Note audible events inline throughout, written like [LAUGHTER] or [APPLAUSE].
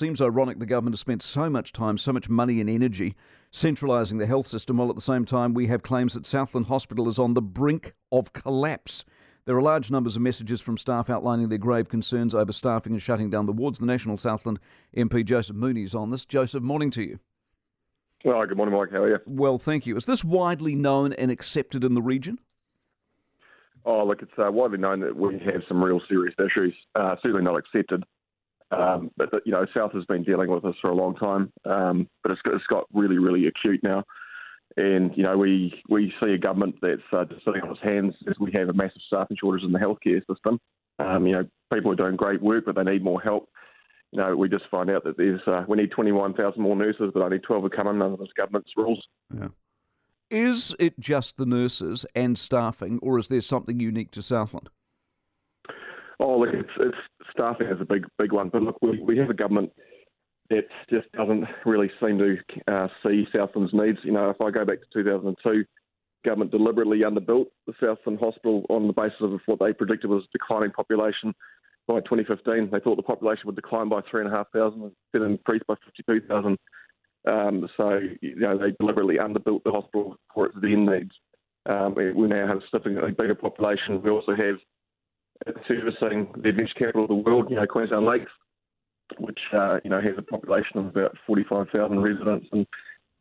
seems ironic the government has spent so much time, so much money and energy centralising the health system, while at the same time we have claims that Southland Hospital is on the brink of collapse. There are large numbers of messages from staff outlining their grave concerns over staffing and shutting down the wards. The National Southland MP Joseph Mooney is on this. Joseph, morning to you. Oh, good morning, Mike. How are you? Well, thank you. Is this widely known and accepted in the region? Oh, look, it's uh, widely known that we have some real serious issues. Uh, certainly not accepted, um, but you know, South has been dealing with this for a long time. Um, but it's got, it's got really, really acute now. And you know, we we see a government that's uh, just sitting on its hands as we have a massive staffing shortage in the healthcare system. Um, you know, people are doing great work, but they need more help. You know, we just find out that there's uh, we need 21,000 more nurses, but only 12 are coming under this government's rules. Yeah. Is it just the nurses and staffing, or is there something unique to Southland? Oh, look, it's, it's staffing is a big, big one. But look, we, we have a government that just doesn't really seem to uh, see Southland's needs. You know, if I go back to 2002, government deliberately underbuilt the Southland Hospital on the basis of what they predicted was declining population by 2015. They thought the population would decline by 3,500 instead increased by 52,000. Um, so, you know, they deliberately underbuilt the hospital for its then needs. Um, we now have a significantly bigger population. We also have servicing the adventure capital of the world, you know, Queenstown Lakes, which, uh, you know, has a population of about 45,000 residents and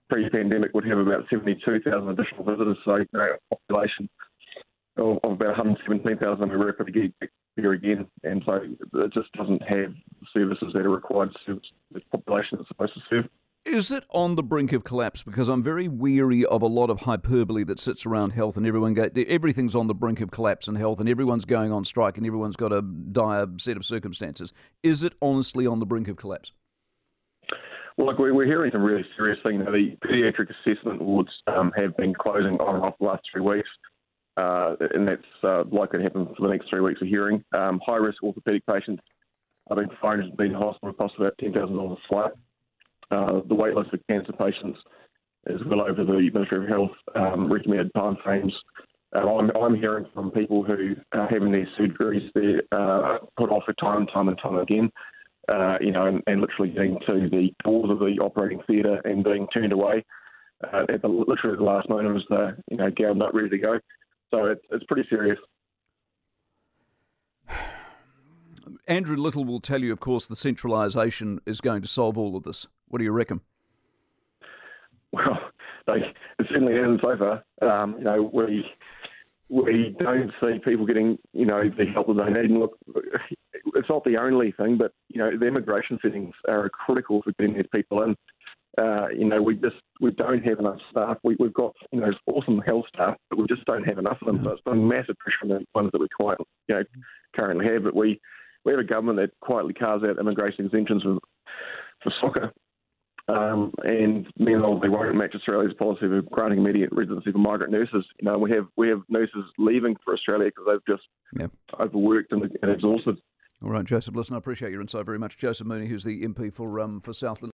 pre-pandemic would have about 72,000 additional visitors. So, you know, a population of, of about 117,000 we're rapidly getting back here again. And so it just doesn't have services that are required to serve the population it's supposed to serve. Is it on the brink of collapse? Because I'm very weary of a lot of hyperbole that sits around health, and everyone go, everything's on the brink of collapse in health, and everyone's going on strike, and everyone's got a dire set of circumstances. Is it honestly on the brink of collapse? Well, look, we're hearing some really serious things. The paediatric assessment wards um, have been closing on and off the last three weeks, uh, and that's uh, likely to happen for the next three weeks of hearing. Um, high risk orthopaedic patients have being phoned and been in hospital cost about $10,000 a flight. Uh, the wait list for cancer patients is well over the Ministry of Health um, recommended timeframes. Uh, I'm, I'm hearing from people who are having these surgeries they uh, put off for time and time and time again. Uh, you know, and, and, literally getting to the doors of the operating theatre and being turned away uh, at the literally the last moment as the you know gowned up, ready to go. So it, it's pretty serious. [SIGHS] Andrew Little will tell you, of course, the centralisation is going to solve all of this. What do you reckon? Well, they, it certainly hasn't so far. Um, you know, we we don't see people getting you know the help that they need. And look, it's not the only thing, but you know, the immigration settings are critical for getting these people in. Uh, you know, we just we don't have enough staff. We, have got you know awesome health staff, but we just don't have enough of them. So it's been massive pressure on the ones that we quite you know currently have. But we we have a government that quietly carves out immigration exemptions for, for soccer um, and meanwhile, they won't match Australia's policy of granting immediate residency for migrant nurses. You know, we have we have nurses leaving for Australia because they've just yeah. overworked and, and, exhausted. All right, Joseph. Listen, I appreciate your insight very much, Joseph Mooney, who's the MP for um, for Southland.